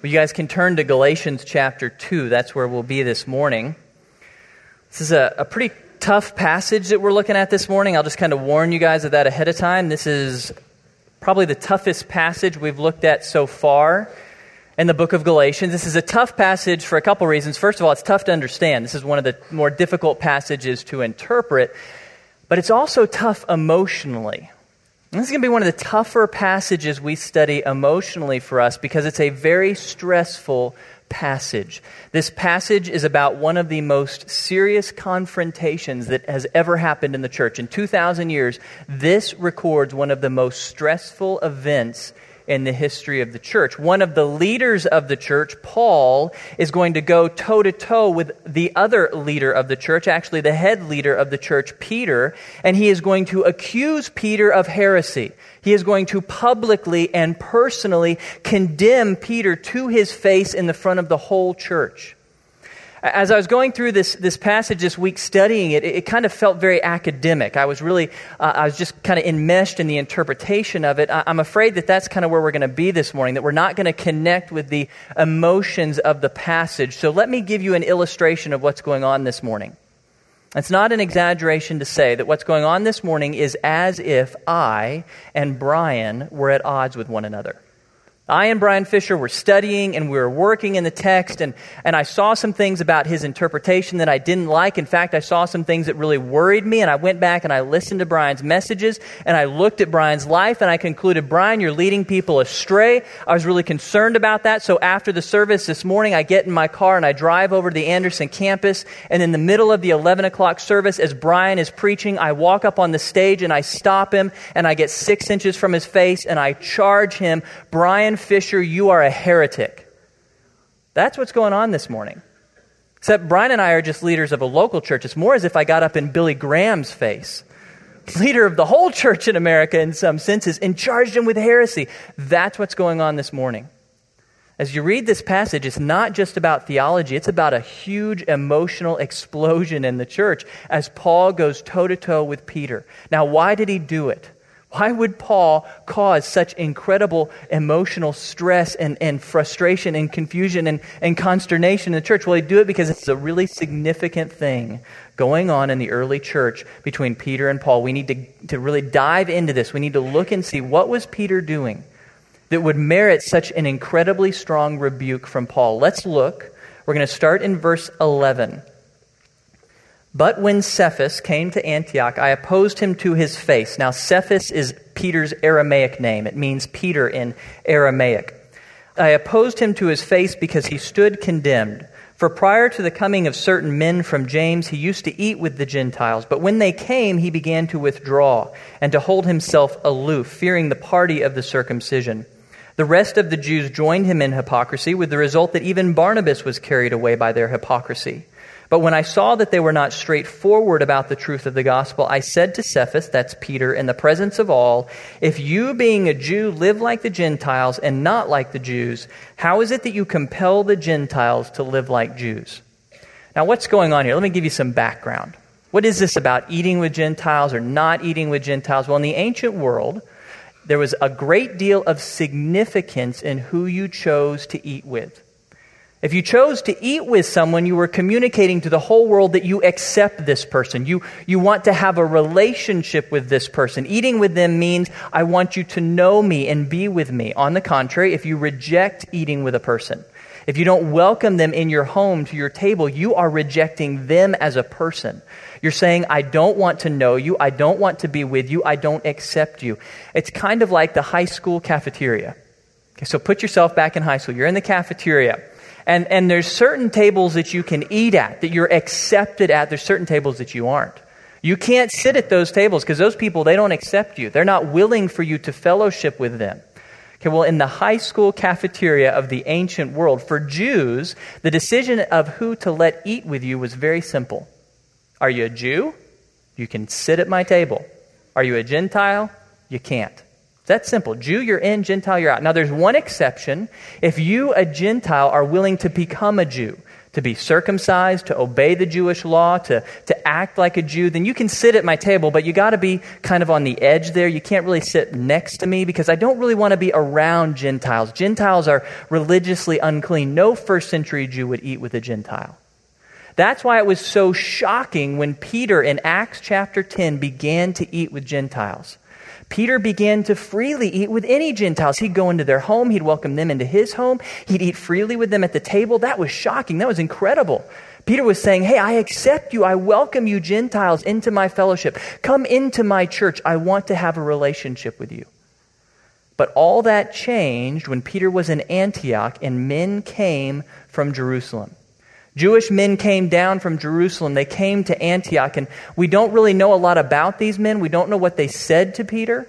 Well, you guys can turn to Galatians chapter 2. That's where we'll be this morning. This is a, a pretty tough passage that we're looking at this morning. I'll just kind of warn you guys of that ahead of time. This is probably the toughest passage we've looked at so far in the book of Galatians. This is a tough passage for a couple reasons. First of all, it's tough to understand. This is one of the more difficult passages to interpret, but it's also tough emotionally. This is going to be one of the tougher passages we study emotionally for us because it's a very stressful passage. This passage is about one of the most serious confrontations that has ever happened in the church. In 2,000 years, this records one of the most stressful events in the history of the church. One of the leaders of the church, Paul, is going to go toe to toe with the other leader of the church, actually the head leader of the church, Peter, and he is going to accuse Peter of heresy. He is going to publicly and personally condemn Peter to his face in the front of the whole church. As I was going through this, this passage this week studying it, it, it kind of felt very academic. I was really, uh, I was just kind of enmeshed in the interpretation of it. I, I'm afraid that that's kind of where we're going to be this morning, that we're not going to connect with the emotions of the passage. So let me give you an illustration of what's going on this morning. It's not an exaggeration to say that what's going on this morning is as if I and Brian were at odds with one another. I and Brian Fisher were studying and we were working in the text, and, and I saw some things about his interpretation that I didn't like. In fact, I saw some things that really worried me, and I went back and I listened to Brian's messages, and I looked at Brian's life, and I concluded, Brian, you're leading people astray. I was really concerned about that. So after the service this morning, I get in my car and I drive over to the Anderson campus, and in the middle of the 11 o'clock service, as Brian is preaching, I walk up on the stage and I stop him, and I get six inches from his face, and I charge him, Brian Fisher, you are a heretic. That's what's going on this morning. Except Brian and I are just leaders of a local church. It's more as if I got up in Billy Graham's face, leader of the whole church in America in some senses, and charged him with heresy. That's what's going on this morning. As you read this passage, it's not just about theology, it's about a huge emotional explosion in the church as Paul goes toe to toe with Peter. Now, why did he do it? Why would Paul cause such incredible emotional stress and, and frustration and confusion and, and consternation in the church? Well, he do it because it's a really significant thing going on in the early church between Peter and Paul. We need to, to really dive into this. We need to look and see what was Peter doing that would merit such an incredibly strong rebuke from Paul. Let's look. We're going to start in verse 11. But when Cephas came to Antioch, I opposed him to his face. Now, Cephas is Peter's Aramaic name, it means Peter in Aramaic. I opposed him to his face because he stood condemned. For prior to the coming of certain men from James, he used to eat with the Gentiles. But when they came, he began to withdraw and to hold himself aloof, fearing the party of the circumcision. The rest of the Jews joined him in hypocrisy, with the result that even Barnabas was carried away by their hypocrisy. But when I saw that they were not straightforward about the truth of the gospel, I said to Cephas, that's Peter, in the presence of all, If you, being a Jew, live like the Gentiles and not like the Jews, how is it that you compel the Gentiles to live like Jews? Now, what's going on here? Let me give you some background. What is this about eating with Gentiles or not eating with Gentiles? Well, in the ancient world, there was a great deal of significance in who you chose to eat with. If you chose to eat with someone, you were communicating to the whole world that you accept this person. You, you want to have a relationship with this person. Eating with them means, I want you to know me and be with me. On the contrary, if you reject eating with a person, if you don't welcome them in your home to your table, you are rejecting them as a person. You're saying, I don't want to know you. I don't want to be with you. I don't accept you. It's kind of like the high school cafeteria. Okay, so put yourself back in high school. You're in the cafeteria. And, and there's certain tables that you can eat at, that you're accepted at. There's certain tables that you aren't. You can't sit at those tables because those people, they don't accept you. They're not willing for you to fellowship with them. Okay, well, in the high school cafeteria of the ancient world, for Jews, the decision of who to let eat with you was very simple. Are you a Jew? You can sit at my table. Are you a Gentile? You can't. That's simple. Jew, you're in, Gentile, you're out. Now, there's one exception. If you, a Gentile, are willing to become a Jew, to be circumcised, to obey the Jewish law, to, to act like a Jew, then you can sit at my table, but you got to be kind of on the edge there. You can't really sit next to me because I don't really want to be around Gentiles. Gentiles are religiously unclean. No first century Jew would eat with a Gentile. That's why it was so shocking when Peter in Acts chapter 10 began to eat with Gentiles. Peter began to freely eat with any Gentiles. He'd go into their home, he'd welcome them into his home, he'd eat freely with them at the table. That was shocking. That was incredible. Peter was saying, Hey, I accept you. I welcome you, Gentiles, into my fellowship. Come into my church. I want to have a relationship with you. But all that changed when Peter was in Antioch and men came from Jerusalem. Jewish men came down from Jerusalem. They came to Antioch, and we don't really know a lot about these men. We don't know what they said to Peter.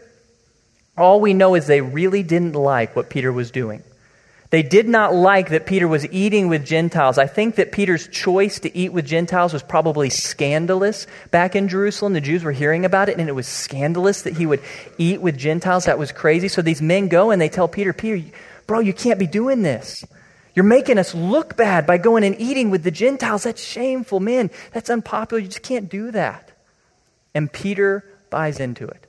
All we know is they really didn't like what Peter was doing. They did not like that Peter was eating with Gentiles. I think that Peter's choice to eat with Gentiles was probably scandalous back in Jerusalem. The Jews were hearing about it, and it was scandalous that he would eat with Gentiles. That was crazy. So these men go and they tell Peter, Peter, bro, you can't be doing this. You're making us look bad by going and eating with the Gentiles. That's shameful. Man, that's unpopular. You just can't do that. And Peter buys into it.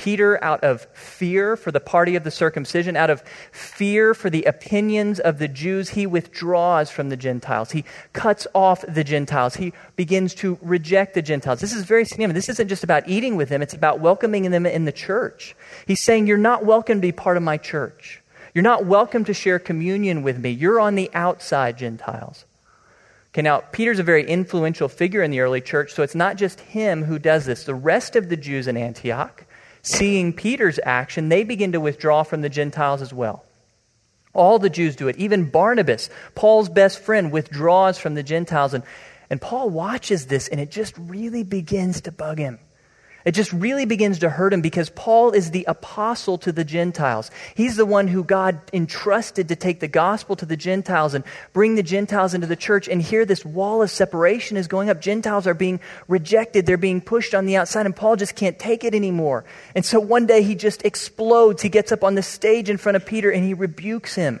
Peter, out of fear for the party of the circumcision, out of fear for the opinions of the Jews, he withdraws from the Gentiles. He cuts off the Gentiles. He begins to reject the Gentiles. This is very significant. This isn't just about eating with them, it's about welcoming them in the church. He's saying, You're not welcome to be part of my church. You're not welcome to share communion with me. You're on the outside, Gentiles. Okay, now, Peter's a very influential figure in the early church, so it's not just him who does this. The rest of the Jews in Antioch, seeing Peter's action, they begin to withdraw from the Gentiles as well. All the Jews do it. Even Barnabas, Paul's best friend, withdraws from the Gentiles. And, and Paul watches this, and it just really begins to bug him. It just really begins to hurt him because Paul is the apostle to the Gentiles. He's the one who God entrusted to take the gospel to the Gentiles and bring the Gentiles into the church. And here, this wall of separation is going up. Gentiles are being rejected, they're being pushed on the outside, and Paul just can't take it anymore. And so one day he just explodes. He gets up on the stage in front of Peter and he rebukes him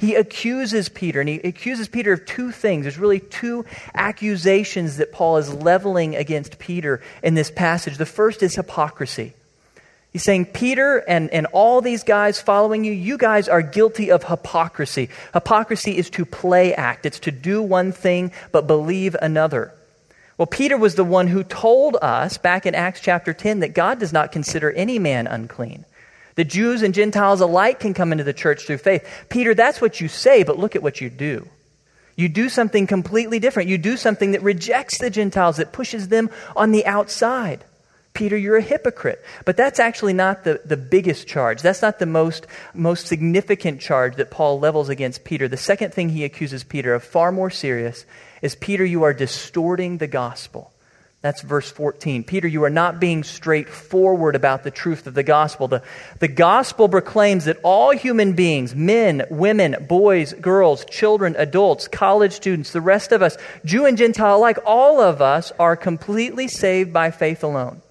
he accuses Peter, and he accuses Peter of two things. There's really two accusations that Paul is leveling against Peter in this passage. The first is hypocrisy. He's saying, Peter and, and all these guys following you, you guys are guilty of hypocrisy. Hypocrisy is to play act, it's to do one thing but believe another. Well, Peter was the one who told us back in Acts chapter 10 that God does not consider any man unclean. The Jews and Gentiles alike can come into the church through faith. Peter, that's what you say, but look at what you do. You do something completely different. You do something that rejects the Gentiles, that pushes them on the outside. Peter, you're a hypocrite. But that's actually not the, the biggest charge. That's not the most, most significant charge that Paul levels against Peter. The second thing he accuses Peter of, far more serious, is Peter, you are distorting the gospel. That's verse 14. Peter, you are not being straightforward about the truth of the gospel. The, the gospel proclaims that all human beings, men, women, boys, girls, children, adults, college students, the rest of us, Jew and Gentile alike, all of us are completely saved by faith alone.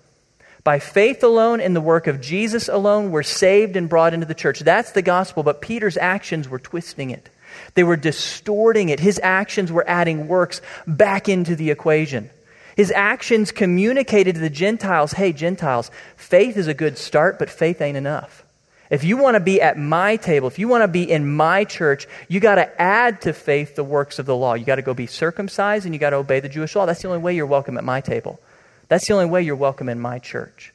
By faith alone, in the work of Jesus alone, we're saved and brought into the church. That's the gospel, but Peter's actions were twisting it. They were distorting it. His actions were adding works back into the equation. His actions communicated to the Gentiles hey, Gentiles, faith is a good start, but faith ain't enough. If you want to be at my table, if you want to be in my church, you got to add to faith the works of the law. You got to go be circumcised and you got to obey the Jewish law. That's the only way you're welcome at my table. That's the only way you're welcome in my church.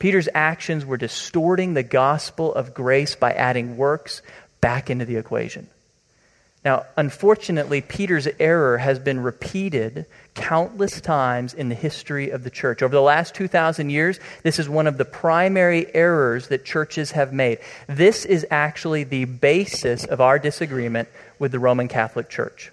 Peter's actions were distorting the gospel of grace by adding works back into the equation. Now, unfortunately, Peter's error has been repeated countless times in the history of the church. Over the last 2,000 years, this is one of the primary errors that churches have made. This is actually the basis of our disagreement with the Roman Catholic Church.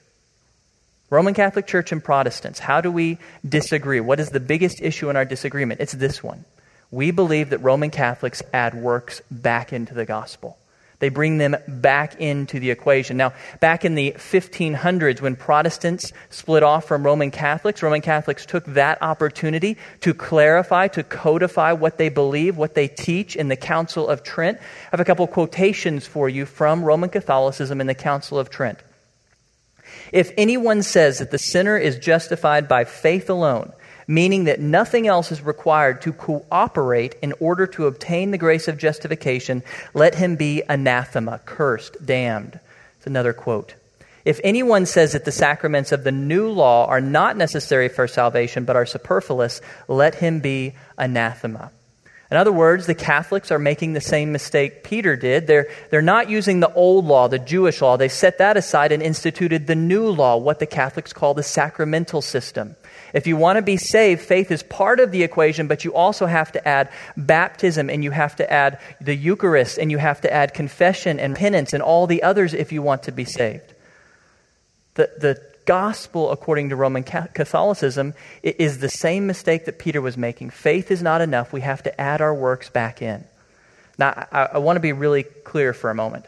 Roman Catholic Church and Protestants, how do we disagree? What is the biggest issue in our disagreement? It's this one. We believe that Roman Catholics add works back into the gospel. They bring them back into the equation. Now, back in the 1500s, when Protestants split off from Roman Catholics, Roman Catholics took that opportunity to clarify, to codify what they believe, what they teach in the Council of Trent. I have a couple quotations for you from Roman Catholicism in the Council of Trent. If anyone says that the sinner is justified by faith alone, meaning that nothing else is required to cooperate in order to obtain the grace of justification, let him be anathema, cursed, damned. It's another quote. If anyone says that the sacraments of the new law are not necessary for salvation but are superfluous, let him be anathema. In other words, the Catholics are making the same mistake Peter did. They're, they're not using the old law, the Jewish law. They set that aside and instituted the new law, what the Catholics call the sacramental system. If you want to be saved, faith is part of the equation, but you also have to add baptism and you have to add the Eucharist and you have to add confession and penance and all the others if you want to be saved. The, the gospel, according to Roman Catholicism, is the same mistake that Peter was making. Faith is not enough. We have to add our works back in. Now, I, I want to be really clear for a moment.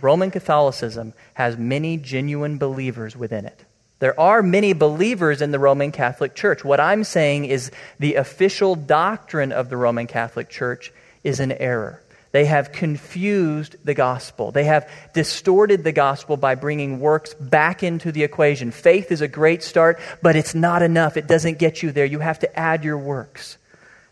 Roman Catholicism has many genuine believers within it. There are many believers in the Roman Catholic Church. What I'm saying is the official doctrine of the Roman Catholic Church is an error. They have confused the gospel. They have distorted the gospel by bringing works back into the equation. Faith is a great start, but it's not enough. It doesn't get you there. You have to add your works.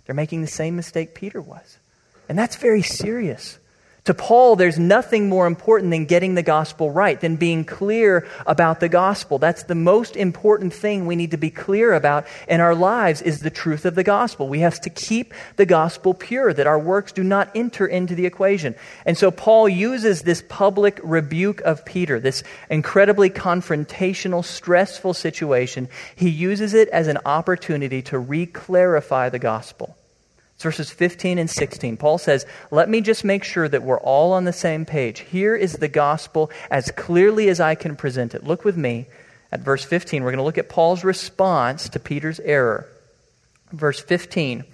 They're making the same mistake Peter was. And that's very serious. To Paul, there's nothing more important than getting the gospel right, than being clear about the gospel. That's the most important thing we need to be clear about in our lives is the truth of the gospel. We have to keep the gospel pure, that our works do not enter into the equation. And so Paul uses this public rebuke of Peter, this incredibly confrontational, stressful situation. He uses it as an opportunity to re-clarify the gospel. Verses 15 and 16. Paul says, Let me just make sure that we're all on the same page. Here is the gospel as clearly as I can present it. Look with me at verse 15. We're going to look at Paul's response to Peter's error. Verse 15.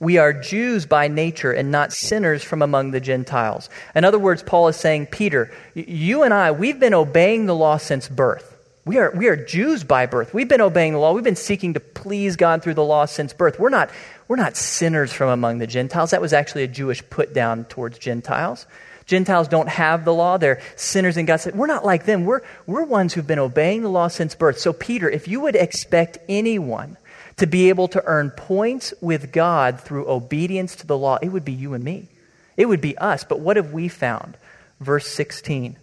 We are Jews by nature and not sinners from among the Gentiles. In other words, Paul is saying, Peter, you and I, we've been obeying the law since birth. We are, we are Jews by birth. We've been obeying the law. We've been seeking to please God through the law since birth. We're not, we're not sinners from among the Gentiles. That was actually a Jewish put down towards Gentiles. Gentiles don't have the law. They're sinners in God said, We're not like them. We're, we're ones who've been obeying the law since birth. So, Peter, if you would expect anyone to be able to earn points with God through obedience to the law, it would be you and me. It would be us. But what have we found? Verse 16.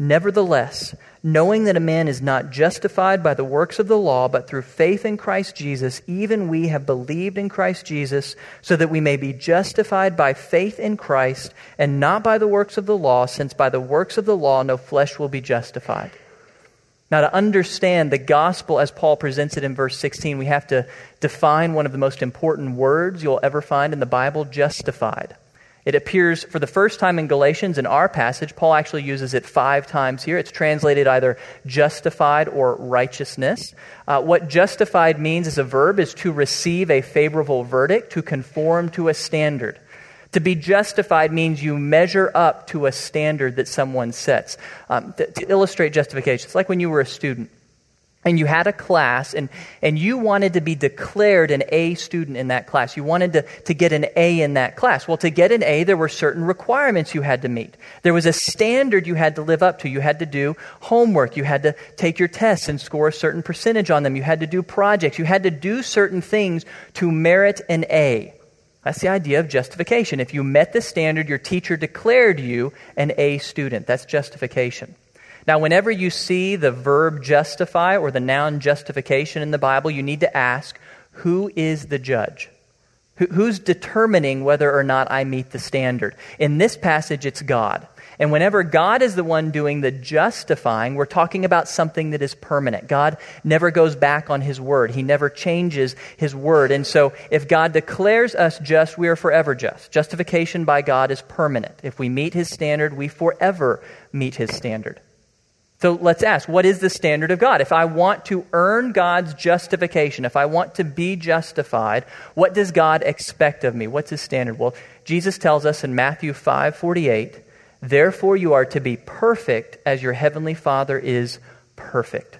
Nevertheless, knowing that a man is not justified by the works of the law, but through faith in Christ Jesus, even we have believed in Christ Jesus, so that we may be justified by faith in Christ, and not by the works of the law, since by the works of the law no flesh will be justified. Now, to understand the gospel as Paul presents it in verse 16, we have to define one of the most important words you'll ever find in the Bible justified. It appears for the first time in Galatians in our passage. Paul actually uses it five times here. It's translated either justified or righteousness. Uh, what justified means as a verb is to receive a favorable verdict, to conform to a standard. To be justified means you measure up to a standard that someone sets. Um, to, to illustrate justification, it's like when you were a student and you had a class and, and you wanted to be declared an A student in that class. You wanted to, to get an A in that class. Well, to get an A, there were certain requirements you had to meet. There was a standard you had to live up to. You had to do homework. You had to take your tests and score a certain percentage on them. You had to do projects. You had to do certain things to merit an A. That's the idea of justification. If you met the standard, your teacher declared you an A student. That's justification. Now, whenever you see the verb justify or the noun justification in the Bible, you need to ask who is the judge? Who's determining whether or not I meet the standard? In this passage, it's God. And whenever God is the one doing the justifying, we're talking about something that is permanent. God never goes back on his word. He never changes his word. And so if God declares us just, we are forever just. Justification by God is permanent. If we meet his standard, we forever meet his standard. So let's ask, what is the standard of God? If I want to earn God's justification, if I want to be justified, what does God expect of me? What's his standard? Well, Jesus tells us in Matthew 5 48, therefore you are to be perfect as your heavenly Father is perfect.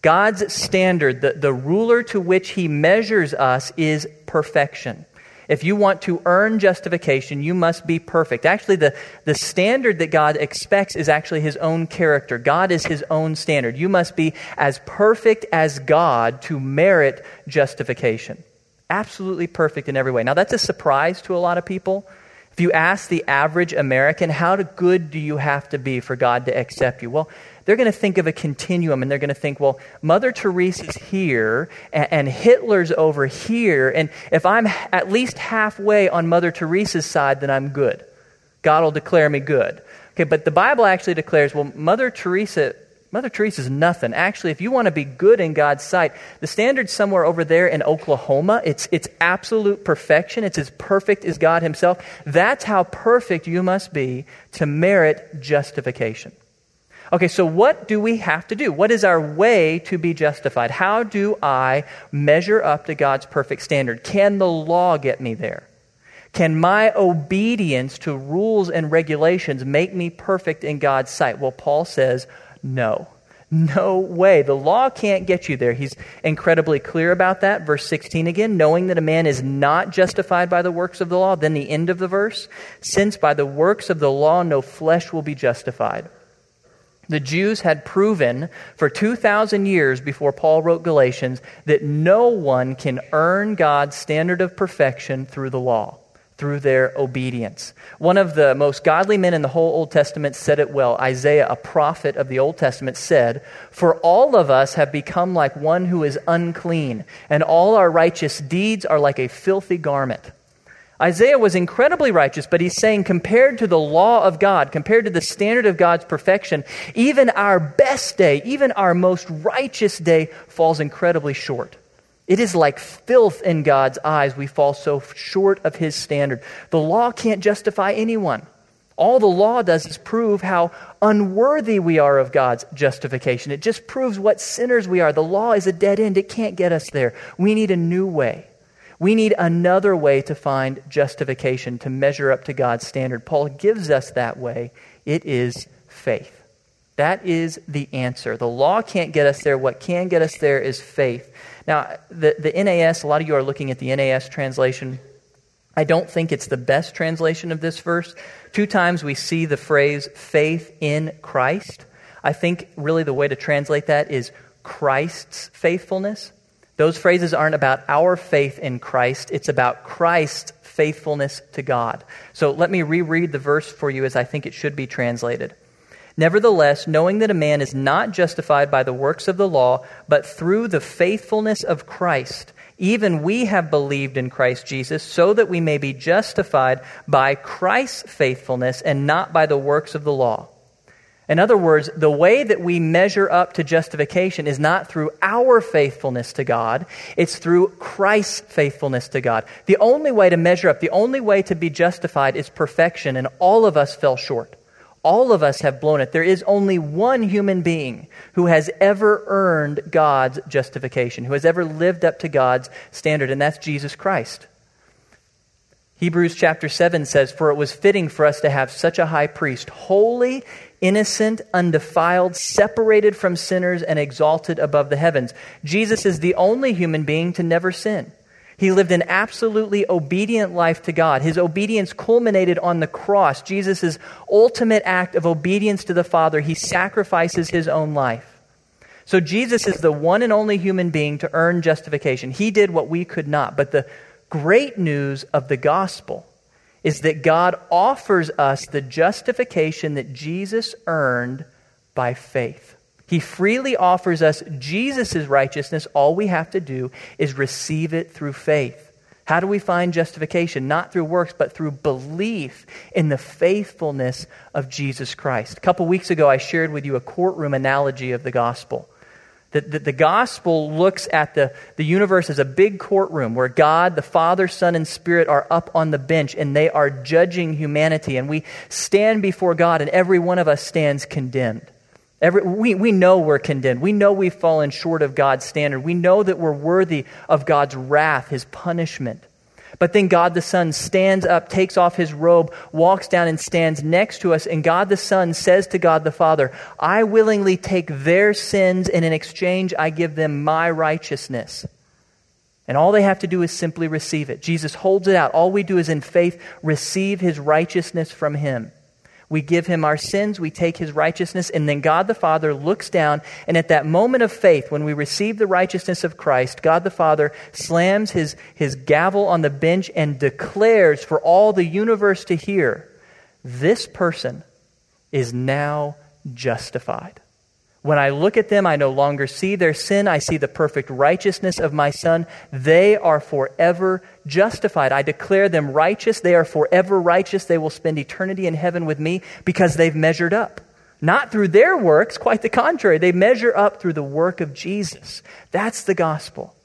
God's standard, the, the ruler to which he measures us, is perfection. If you want to earn justification, you must be perfect. Actually, the, the standard that God expects is actually his own character. God is his own standard. You must be as perfect as God to merit justification. Absolutely perfect in every way. Now, that's a surprise to a lot of people. If you ask the average American, how good do you have to be for God to accept you? Well, they're going to think of a continuum and they're going to think, well, Mother Teresa's here and, and, Hitler's over here. And if I'm at least halfway on Mother Teresa's side, then I'm good. God will declare me good. Okay, but the Bible actually declares, well, Mother Teresa. Mother Teresa is nothing. Actually, if you want to be good in God's sight, the standard's somewhere over there in Oklahoma. It's, it's absolute perfection. It's as perfect as God Himself. That's how perfect you must be to merit justification. Okay, so what do we have to do? What is our way to be justified? How do I measure up to God's perfect standard? Can the law get me there? Can my obedience to rules and regulations make me perfect in God's sight? Well, Paul says, no. No way. The law can't get you there. He's incredibly clear about that. Verse 16 again, knowing that a man is not justified by the works of the law. Then the end of the verse, since by the works of the law no flesh will be justified. The Jews had proven for 2,000 years before Paul wrote Galatians that no one can earn God's standard of perfection through the law, through their obedience. One of the most godly men in the whole Old Testament said it well. Isaiah, a prophet of the Old Testament, said, For all of us have become like one who is unclean, and all our righteous deeds are like a filthy garment. Isaiah was incredibly righteous, but he's saying, compared to the law of God, compared to the standard of God's perfection, even our best day, even our most righteous day, falls incredibly short. It is like filth in God's eyes. We fall so short of his standard. The law can't justify anyone. All the law does is prove how unworthy we are of God's justification. It just proves what sinners we are. The law is a dead end, it can't get us there. We need a new way. We need another way to find justification, to measure up to God's standard. Paul gives us that way. It is faith. That is the answer. The law can't get us there. What can get us there is faith. Now, the, the NAS, a lot of you are looking at the NAS translation. I don't think it's the best translation of this verse. Two times we see the phrase faith in Christ. I think really the way to translate that is Christ's faithfulness. Those phrases aren't about our faith in Christ, it's about Christ's faithfulness to God. So let me reread the verse for you as I think it should be translated. Nevertheless, knowing that a man is not justified by the works of the law, but through the faithfulness of Christ, even we have believed in Christ Jesus, so that we may be justified by Christ's faithfulness and not by the works of the law. In other words, the way that we measure up to justification is not through our faithfulness to God, it's through Christ's faithfulness to God. The only way to measure up, the only way to be justified is perfection, and all of us fell short. All of us have blown it. There is only one human being who has ever earned God's justification, who has ever lived up to God's standard, and that's Jesus Christ. Hebrews chapter 7 says, For it was fitting for us to have such a high priest, holy innocent, undefiled, separated from sinners, and exalted above the heavens. Jesus is the only human being to never sin. He lived an absolutely obedient life to God. His obedience culminated on the cross. Jesus' ultimate act of obedience to the Father, he sacrifices his own life. So Jesus is the one and only human being to earn justification. He did what we could not. But the great news of the gospel is that God offers us the justification that Jesus earned by faith. He freely offers us Jesus' righteousness. All we have to do is receive it through faith. How do we find justification? Not through works, but through belief in the faithfulness of Jesus Christ. A couple weeks ago, I shared with you a courtroom analogy of the gospel. The, the, the, gospel looks at the, the universe as a big courtroom where God, the Father, Son, and Spirit are up on the bench and they are judging humanity. And we stand before God, and every one of us stands condemned. Every, we, we know we're condemned. We know we've fallen short of God's standard. We know that we're worthy of God's wrath, his punishment. But then God the Son stands up, takes off his robe, walks down, and stands next to us. And God the Son says to God the Father, I willingly take their sins, and in exchange, I give them my righteousness. And all they have to do is simply receive it. Jesus holds it out. All we do is in faith receive his righteousness from him. We give him our sins, we take his righteousness, and then God the Father looks down, and at that moment of faith, when we receive the righteousness of Christ, God the Father slams his, his gavel on the bench and declares for all the universe to hear this person is now justified. When I look at them, I no longer see their sin. I see the perfect righteousness of my Son. They are forever justified. I declare them righteous. They are forever righteous. They will spend eternity in heaven with me because they've measured up. Not through their works, quite the contrary. They measure up through the work of Jesus. That's the gospel.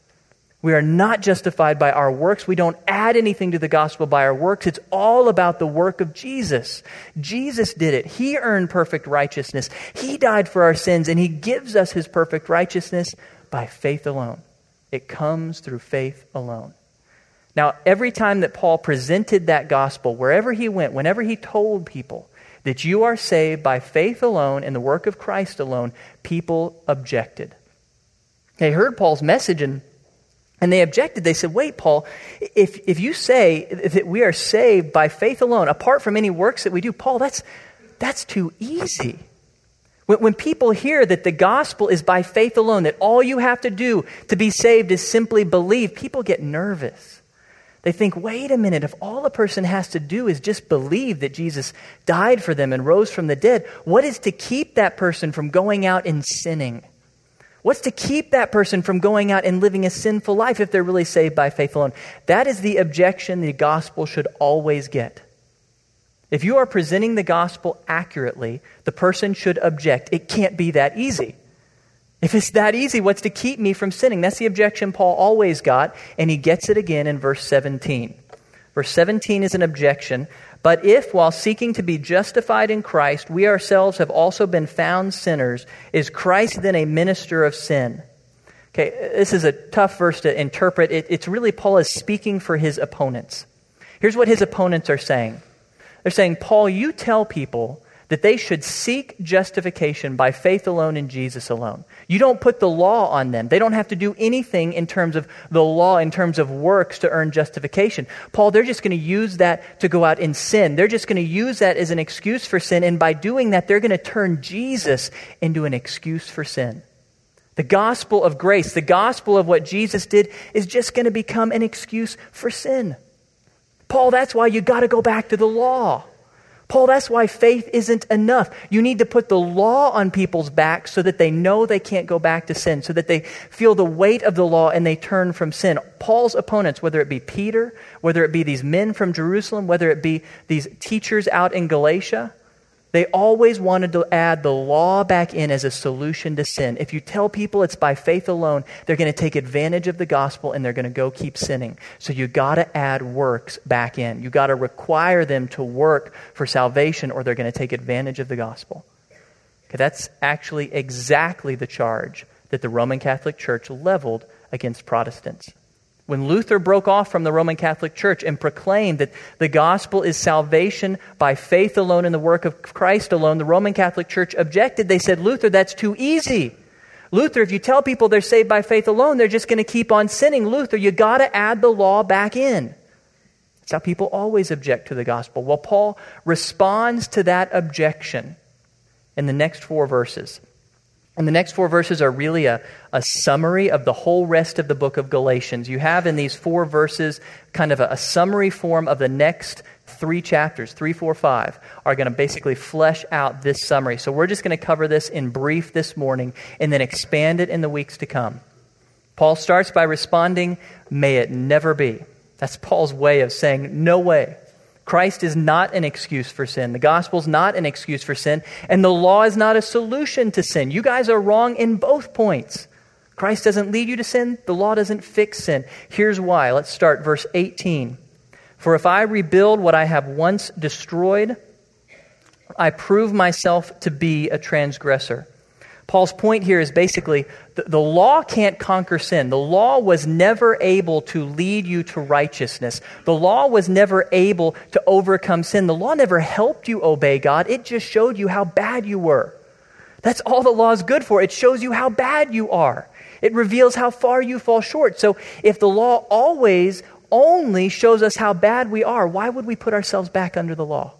We are not justified by our works. We don't add anything to the gospel by our works. It's all about the work of Jesus. Jesus did it. He earned perfect righteousness. He died for our sins, and He gives us His perfect righteousness by faith alone. It comes through faith alone. Now, every time that Paul presented that gospel, wherever he went, whenever he told people that you are saved by faith alone and the work of Christ alone, people objected. They heard Paul's message and and they objected. They said, Wait, Paul, if, if you say that we are saved by faith alone, apart from any works that we do, Paul, that's, that's too easy. When, when people hear that the gospel is by faith alone, that all you have to do to be saved is simply believe, people get nervous. They think, wait a minute, if all a person has to do is just believe that Jesus died for them and rose from the dead, what is to keep that person from going out and sinning? What's to keep that person from going out and living a sinful life if they're really saved by faith alone? That is the objection the gospel should always get. If you are presenting the gospel accurately, the person should object. It can't be that easy. If it's that easy, what's to keep me from sinning? That's the objection Paul always got, and he gets it again in verse 17. Verse 17 is an objection but if, while seeking to be justified in Christ, we ourselves have also been found sinners, is Christ then a minister of sin? Okay, this is a tough verse to interpret. It, it's really Paul is speaking for his opponents. Here's what his opponents are saying They're saying, Paul, you tell people that they should seek justification by faith alone in Jesus alone. You don't put the law on them. They don't have to do anything in terms of the law, in terms of works to earn justification. Paul, they're just going to use that to go out and sin. They're just going to use that as an excuse for sin. And by doing that, they're going to turn Jesus into an excuse for sin. The gospel of grace, the gospel of what Jesus did, is just going to become an excuse for sin. Paul, that's why you got to go back to the law. Paul, that's why faith isn't enough. You need to put the law on people's backs so that they know they can't go back to sin, so that they feel the weight of the law and they turn from sin. Paul's opponents, whether it be Peter, whether it be these men from Jerusalem, whether it be these teachers out in Galatia, they always wanted to add the law back in as a solution to sin. If you tell people it's by faith alone, they're going to take advantage of the gospel and they're going to go keep sinning. So you got to add works back in. You got to require them to work for salvation or they're going to take advantage of the gospel. Okay, that's actually exactly the charge that the Roman Catholic Church leveled against Protestants. When Luther broke off from the Roman Catholic Church and proclaimed that the gospel is salvation by faith alone in the work of Christ alone, the Roman Catholic Church objected. They said, Luther, that's too easy. Luther, if you tell people they're saved by faith alone, they're just going to keep on sinning. Luther, you got to add the law back in. That's how people always object to the gospel. Well, Paul responds to that objection in the next four verses. And the next four verses are really a, a summary of the whole rest of the book of Galatians. You have in these four verses kind of a, a summary form of the next three chapters, three, four, five, are going to basically flesh out this summary. So we're just going to cover this in brief this morning and then expand it in the weeks to come. Paul starts by responding, May it never be. That's Paul's way of saying, No way. Christ is not an excuse for sin. The gospel is not an excuse for sin. And the law is not a solution to sin. You guys are wrong in both points. Christ doesn't lead you to sin. The law doesn't fix sin. Here's why. Let's start verse 18. For if I rebuild what I have once destroyed, I prove myself to be a transgressor. Paul's point here is basically the, the, law can't conquer sin. The law was never able to lead you to righteousness. The law was never able to overcome sin. The law never helped you obey God, it just showed you how bad you were. That's all the law is good for. It shows you how bad you are. It reveals how far you fall short. So if the law always only shows us how bad we are, why would we put ourselves back under the law?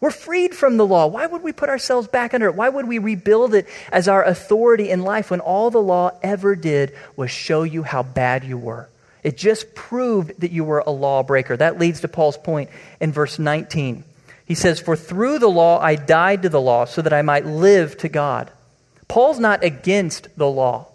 We're freed from the law. Why would we put ourselves back under it? Why would we rebuild it as our authority in life when all the law ever did was show you how bad you were? It just proved that you were a lawbreaker. That leads to Paul's point in verse 19. He says, For through the law I died to the law so that I might live to God. Paul's not against the law.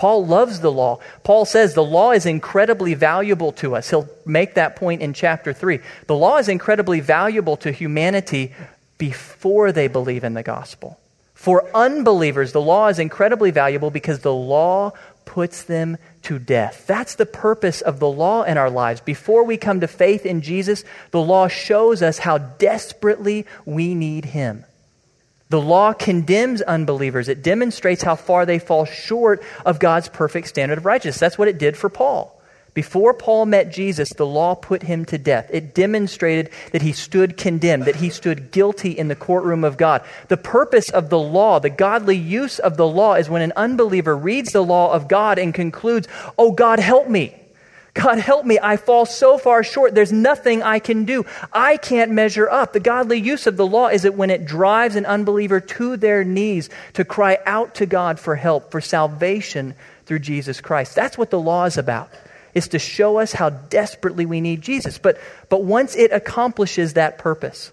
Paul loves the law. Paul says the law is incredibly valuable to us. He'll make that point in chapter 3. The law is incredibly valuable to humanity before they believe in the gospel. For unbelievers, the law is incredibly valuable because the law puts them to death. That's the purpose of the law in our lives. Before we come to faith in Jesus, the law shows us how desperately we need Him. The law condemns unbelievers. It demonstrates how far they fall short of God's perfect standard of righteousness. That's what it did for Paul. Before Paul met Jesus, the law put him to death. It demonstrated that he stood condemned, that he stood guilty in the courtroom of God. The purpose of the law, the godly use of the law, is when an unbeliever reads the law of God and concludes, Oh, God, help me. God, help me. I fall so far short. There's nothing I can do. I can't measure up. The godly use of the law is that when it drives an unbeliever to their knees to cry out to God for help, for salvation through Jesus Christ. That's what the law is about. Is to show us how desperately we need Jesus. But, but once it accomplishes that purpose,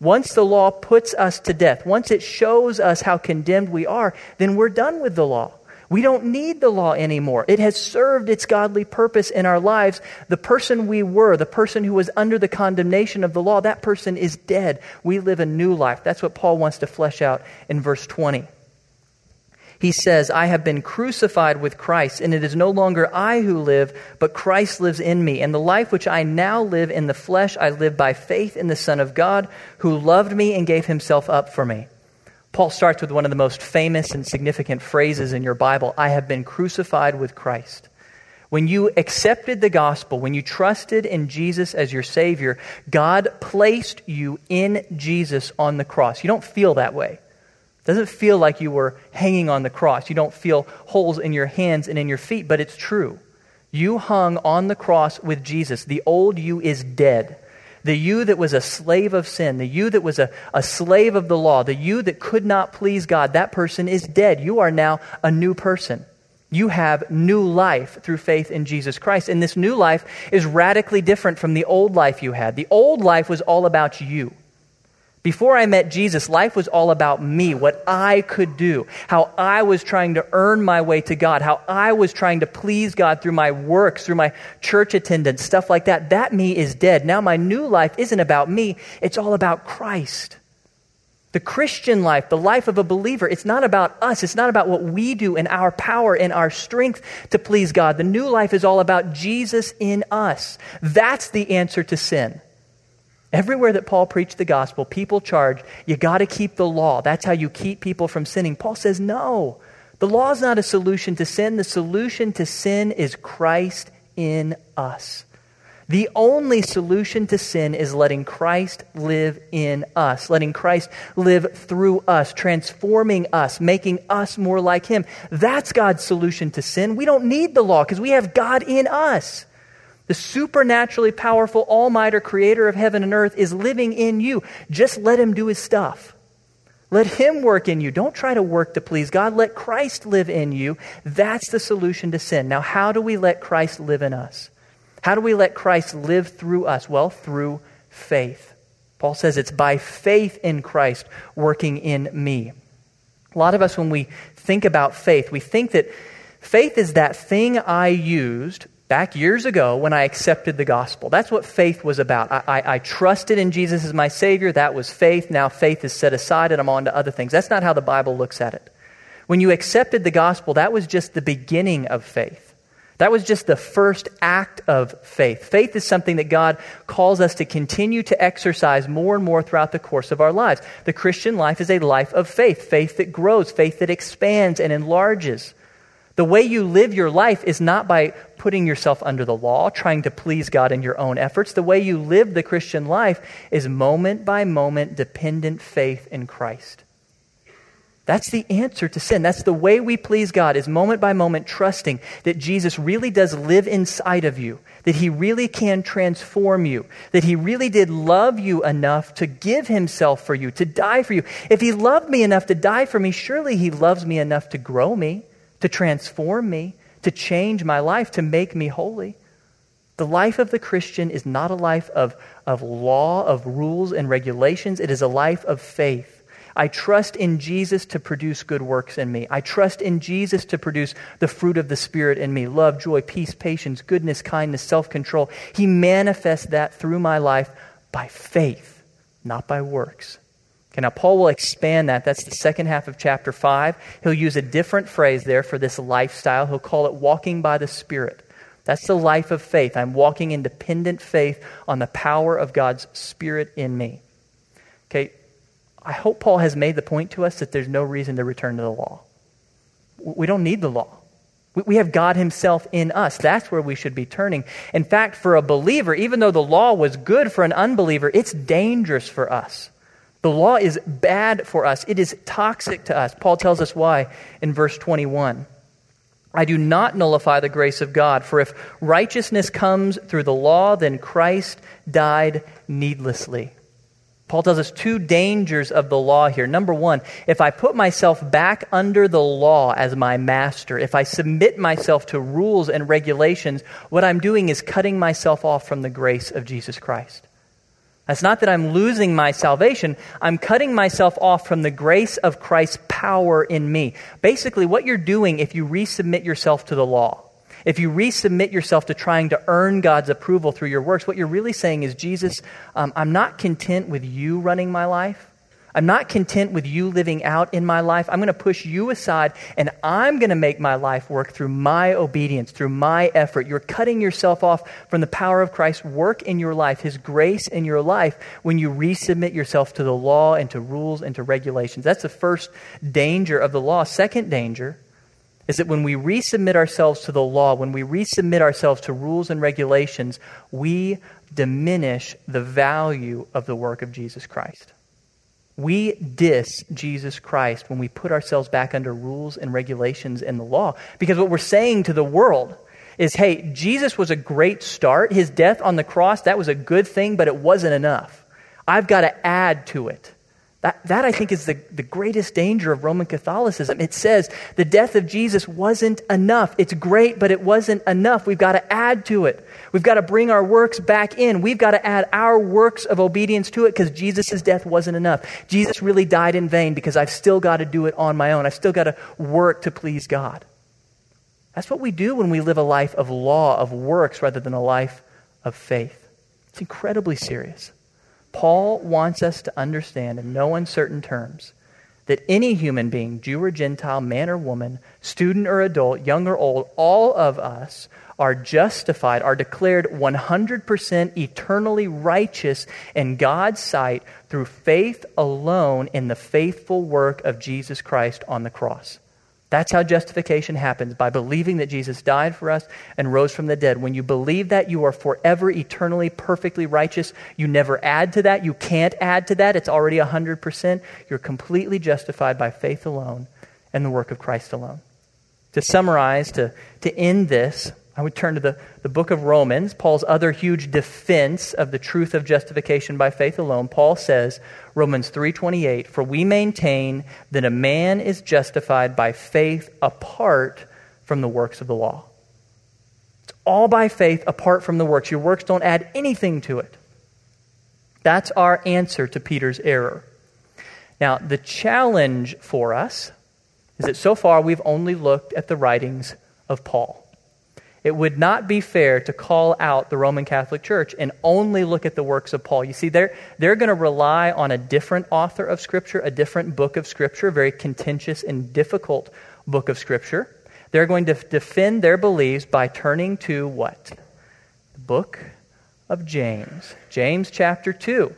once the law puts us to death, once it shows us how condemned we are, then we're done with the law. We don't need the law anymore. It has served its godly purpose in our lives. The person we were, the person who was under the condemnation of the law, that person is dead. We live a new life. That's what Paul wants to flesh out in verse 20. He says, I have been crucified with Christ, and it is no longer I who live, but Christ lives in me. And the life which I now live in the flesh, I live by faith in the Son of God, who loved me and gave himself up for me. Paul starts with one of the most famous and significant phrases in your Bible I have been crucified with Christ. When you accepted the gospel, when you trusted in Jesus as your Savior, God placed you in Jesus on the cross. You don't feel that way. It doesn't feel like you were hanging on the cross. You don't feel holes in your hands and in your feet, but it's true. You hung on the cross with Jesus. The old you is dead. The you that was a slave of sin, the you that was a, a slave of the law, the you that could not please God, that person is dead. You are now a new person. You have new life through faith in Jesus Christ. And this new life is radically different from the old life you had. The old life was all about you. Before I met Jesus, life was all about me, what I could do, how I was trying to earn my way to God, how I was trying to please God through my works, through my church attendance, stuff like that. That me is dead. Now my new life isn't about me, it's all about Christ. The Christian life, the life of a believer, it's not about us. It's not about what we do in our power and our strength to please God. The new life is all about Jesus in us. That's the answer to sin. Everywhere that Paul preached the gospel, people charged, you got to keep the law. That's how you keep people from sinning. Paul says, no. The law is not a solution to sin. The solution to sin is Christ in us. The only solution to sin is letting Christ live in us, letting Christ live through us, transforming us, making us more like Him. That's God's solution to sin. We don't need the law because we have God in us. The supernaturally powerful, almighty creator of heaven and earth is living in you. Just let him do his stuff. Let him work in you. Don't try to work to please God. Let Christ live in you. That's the solution to sin. Now, how do we let Christ live in us? How do we let Christ live through us? Well, through faith. Paul says it's by faith in Christ working in me. A lot of us, when we think about faith, we think that faith is that thing I used back years ago when I accepted the gospel. That's what faith was about. I, I, I, trusted in Jesus as my Savior. That was faith. Now faith is set aside and I'm on to other things. That's not how the Bible looks at it. When you accepted the gospel, that was just the beginning of faith. That was just the first act of faith. Faith is something that God calls us to continue to exercise more and more throughout the course of our lives. The Christian life is a life of faith, faith that grows, faith that expands and enlarges. The way you live your life is not by putting yourself under the law, trying to please God in your own efforts. The way you live the Christian life is moment by moment dependent faith in Christ. That's the answer to sin. That's the way we please God is moment by moment trusting that Jesus really does live inside of you, that he really can transform you, that he really did love you enough to give himself for you, to die for you. If he loved me enough to die for me, surely he loves me enough to grow me, to transform me, to change my life, to make me holy. The life of the Christian is not a life of, of law, of rules and regulations. It is a life of faith I trust in Jesus to produce good works in me. I trust in Jesus to produce the fruit of the Spirit in me love, joy, peace, patience, goodness, kindness, self control. He manifests that through my life by faith, not by works. Okay, now Paul will expand that. That's the second half of chapter 5. He'll use a different phrase there for this lifestyle. He'll call it walking by the Spirit. That's the life of faith. I'm walking in dependent faith on the power of God's Spirit in me. Okay, I hope Paul has made the point to us that there's no reason to return to the law. We don't need the law. We have God Himself in us. That's where we should be turning. In fact, for a believer, even though the law was good for an unbeliever, it's dangerous for us. The law is bad for us, it is toxic to us. Paul tells us why in verse 21. I do not nullify the grace of God, for if righteousness comes through the law, then Christ died needlessly. Paul tells us two dangers of the law here. Number one, if I put myself back under the law as my master, if I submit myself to rules and regulations, what I'm doing is cutting myself off from the grace of Jesus Christ. That's not that I'm losing my salvation. I'm cutting myself off from the grace of Christ's power in me. Basically, what you're doing if you resubmit yourself to the law if you resubmit yourself to trying to earn God's approval through your works, what you're really saying is, Jesus, um, I'm not content with you running my life. I'm not content with you living out in my life. I'm going to push you aside and I'm going to make my life work through my obedience, through my effort. You're cutting yourself off from the power of Christ's work in your life, His grace in your life, when you resubmit yourself to the law and to rules and to regulations. That's the first danger of the law. Second danger is that when we resubmit ourselves to the law, when we resubmit ourselves to rules and regulations, we diminish the value of the work of Jesus Christ. We diss Jesus Christ when we put ourselves back under rules and regulations and the law. Because what we're saying to the world is hey, Jesus was a great start. His death on the cross, that was a good thing, but it wasn't enough. I've got to add to it. That, that I think, is the, the greatest danger of Roman Catholicism. It says the death of Jesus wasn't enough. It's great, but it wasn't enough. We've got to add to it. We've got to bring our works back in. We've got to add our works of obedience to it because Jesus' death wasn't enough. Jesus really died in vain because I've still got to do it on my own. I've still got to work to please God. That's what we do when we live a life of law, of works, rather than a life of faith. It's incredibly serious. Paul wants us to understand in no uncertain terms that any human being, Jew or Gentile, man or woman, student or adult, young or old, all of us are justified, are declared 100% eternally righteous in God's sight through faith alone in the faithful work of Jesus Christ on the cross. That's how justification happens by believing that Jesus died for us and rose from the dead. When you believe that, you are forever, eternally, perfectly righteous. You never add to that. You can't add to that. It's already 100%. You're completely justified by faith alone and the work of Christ alone. To summarize, to, to end this, I would turn to the, the book of Romans, Paul's other huge defense of the truth of justification by faith alone. Paul says, Romans 3:28, "For we maintain that a man is justified by faith apart from the works of the law." It's all by faith apart from the works. Your works don't add anything to it. That's our answer to Peter's error. Now, the challenge for us is that so far we've only looked at the writings of Paul it would not be fair to call out the Roman Catholic Church and only look at the works of Paul. You see, they're, they're going to rely on a different author of Scripture, a different book of Scripture, a very contentious and difficult book of Scripture. They're going to defend their beliefs by turning to what? The book of James. James chapter 2,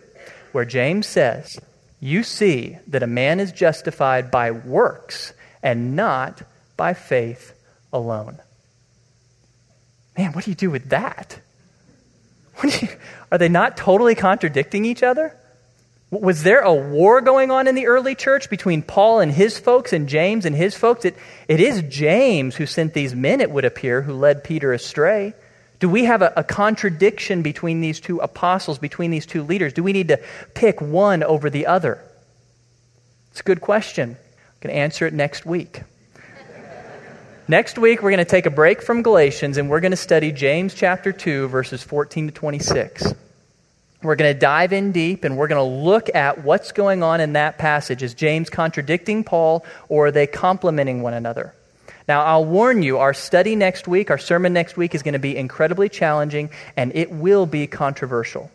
where James says, You see that a man is justified by works and not by faith alone. Man, what do you do with that? You, are they not totally contradicting each other? Was there a war going on in the early church between Paul and his folks and James and his folks? It, it is James who sent these men, it would appear, who led Peter astray. Do we have a, a, contradiction between these two apostles, between these two leaders? Do we need to pick one over the other? It's a good question. I'm going to answer it next week. Next week, we're going to take a break from Galatians and we're going to study James chapter 2, verses 14 to 26. We're going to dive in deep and we're going to look at what's going on in that passage. Is James contradicting Paul or are they complementing one another? Now, I'll warn you, our study next week, our sermon next week is going to be incredibly challenging and it will be controversial.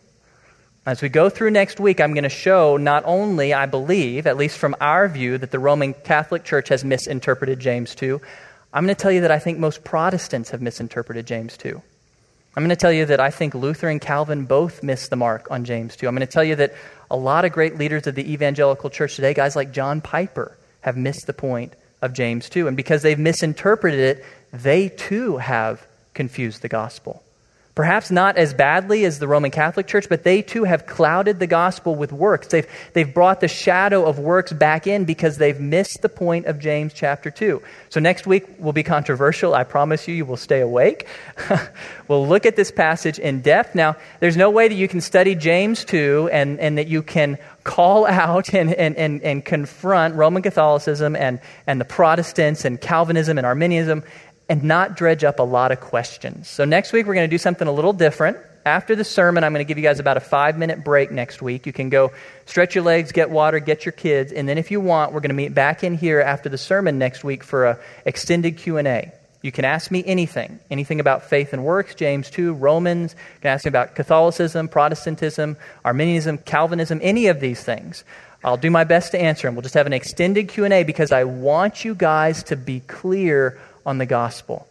As we go through next week, I'm going to show not only, I believe, at least from our view, that the Roman Catholic Church has misinterpreted James 2, I'm going to tell you that I think most Protestants have misinterpreted James 2. I'm going to tell you that I think Luther and Calvin both missed the mark on James 2. I'm going to tell you that a lot of great leaders of the evangelical church today, guys like John Piper, have missed the point of James 2. And because they've misinterpreted it, they too have confused the gospel. Perhaps not as badly as the Roman Catholic Church, but they too have clouded the gospel with works. They've, they've brought the shadow of works back in because they've missed the point of James chapter 2. So next week will be controversial. I promise you, you will stay awake. we'll look at this passage in depth. Now, there's no way that you can study James 2 and, and that you can call out and, and, and, and confront Roman Catholicism and, and the Protestants and Calvinism and Arminianism and not dredge up a lot of questions. So, next week, we're going to do something a little different. After the sermon, I'm going to give you guys about a five minute break next week. You can go stretch your legs, get water, get your kids, and then if you want, we're going to meet back in here after the sermon next week for a extended Q&A. You can ask me anything, anything about faith and works, James 2, Romans. You can ask me about Catholicism, Protestantism, Arminianism, Calvinism, any of these things. I'll do my best to answer them. We'll just have an extended Q&A because I want you guys to be clear on the gospel.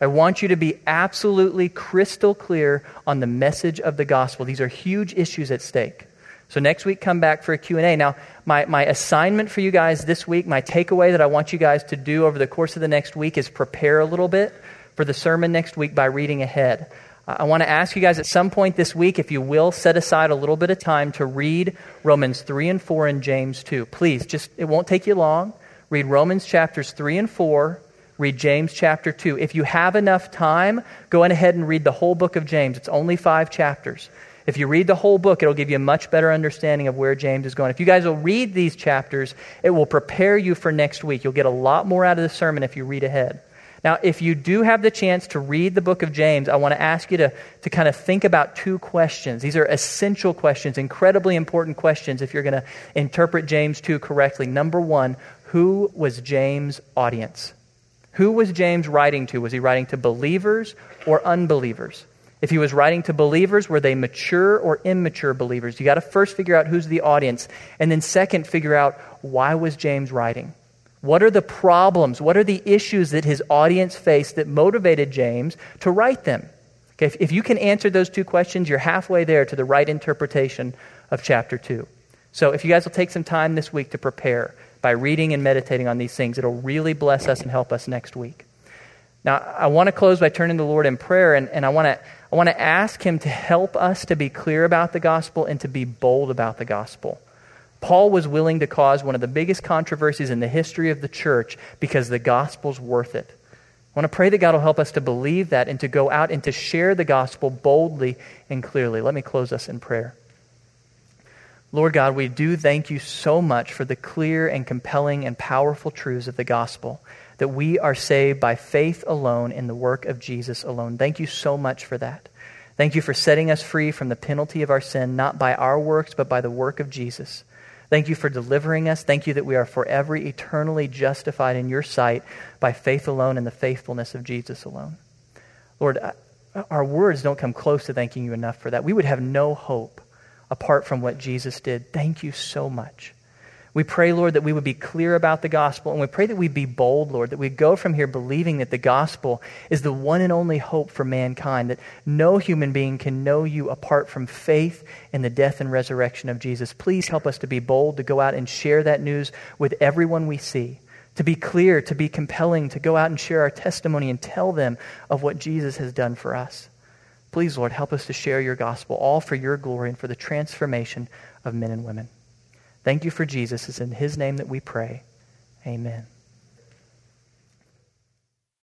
I want you to be absolutely crystal clear on the message of the gospel. These are huge issues at stake. So next week, come back for a Q&A. Now, my, my assignment for you guys this week, my takeaway that I want you guys to do over the course of the next week is prepare a little bit for the sermon next week by reading ahead. I want to ask you guys at some point this week, if you will, set aside a little bit of time to read Romans 3 and 4 and James 2. Please, just, it won't take you long. Read Romans chapters 3 and 4 read James chapter 2. If you have enough time, go ahead and read the whole book of James. It's only five chapters. If you read the whole book, it'll give you a much better understanding of where James is going. If you guys will read these chapters, it will prepare you for next week. You'll get a lot more out of the sermon if you read ahead. Now, if you do have the chance to read the book of James, I want to ask you to, to kind of think about two questions. These are essential questions, incredibly important questions if you're going to interpret James 2 correctly. Number one, who was James' audience? Who was James writing to? Was he writing to believers or unbelievers? If he was writing to believers, were they mature or immature believers? You got to first figure out who's the audience, and then second, figure out why was James writing? What are the problems? What are the issues that his audience faced that motivated James to write them? Okay, if, if you can answer those two questions, you're halfway there to the right interpretation of chapter 2. So if you guys will take some time this week to prepare, by reading and meditating on these things. It'll really bless us and help us next week. Now, I want to close by turning to the Lord in prayer, and, and I, want to, I want to ask Him to help us to be clear about the gospel and to be bold about the gospel. Paul was willing to cause one of the biggest controversies in the history of the church because the gospel's worth it. I want to pray that God will help us to believe that and to go out and to share the gospel boldly and clearly. Let me close us in prayer. Lord God, we do thank you so much for the clear and compelling and powerful truths of the gospel, that we are saved by faith alone in the work of Jesus alone. Thank you so much for that. Thank you for setting us free from the penalty of our sin, not by our works, but by the work of Jesus. Thank you for delivering us. Thank you that we are forever eternally justified in your sight by faith alone and the faithfulness of Jesus alone. Lord, uh, our words don't come close to thanking you enough for that. We would have no hope apart from what Jesus did. Thank you so much. We pray, Lord, that we would be clear about the gospel, and we pray that we'd be bold, Lord, that we go from here believing that the gospel is the one and only hope for mankind, that no human being can know you apart from faith in the death and resurrection of Jesus. Please help us to be bold, to go out and share that news with everyone we see, to be clear, to be compelling, to go out and share our testimony and tell them of what Jesus has done for us. Please, Lord, help us to share your gospel, all for your glory and for the transformation of men and women. Thank you for Jesus. It's in his name that we pray. Amen.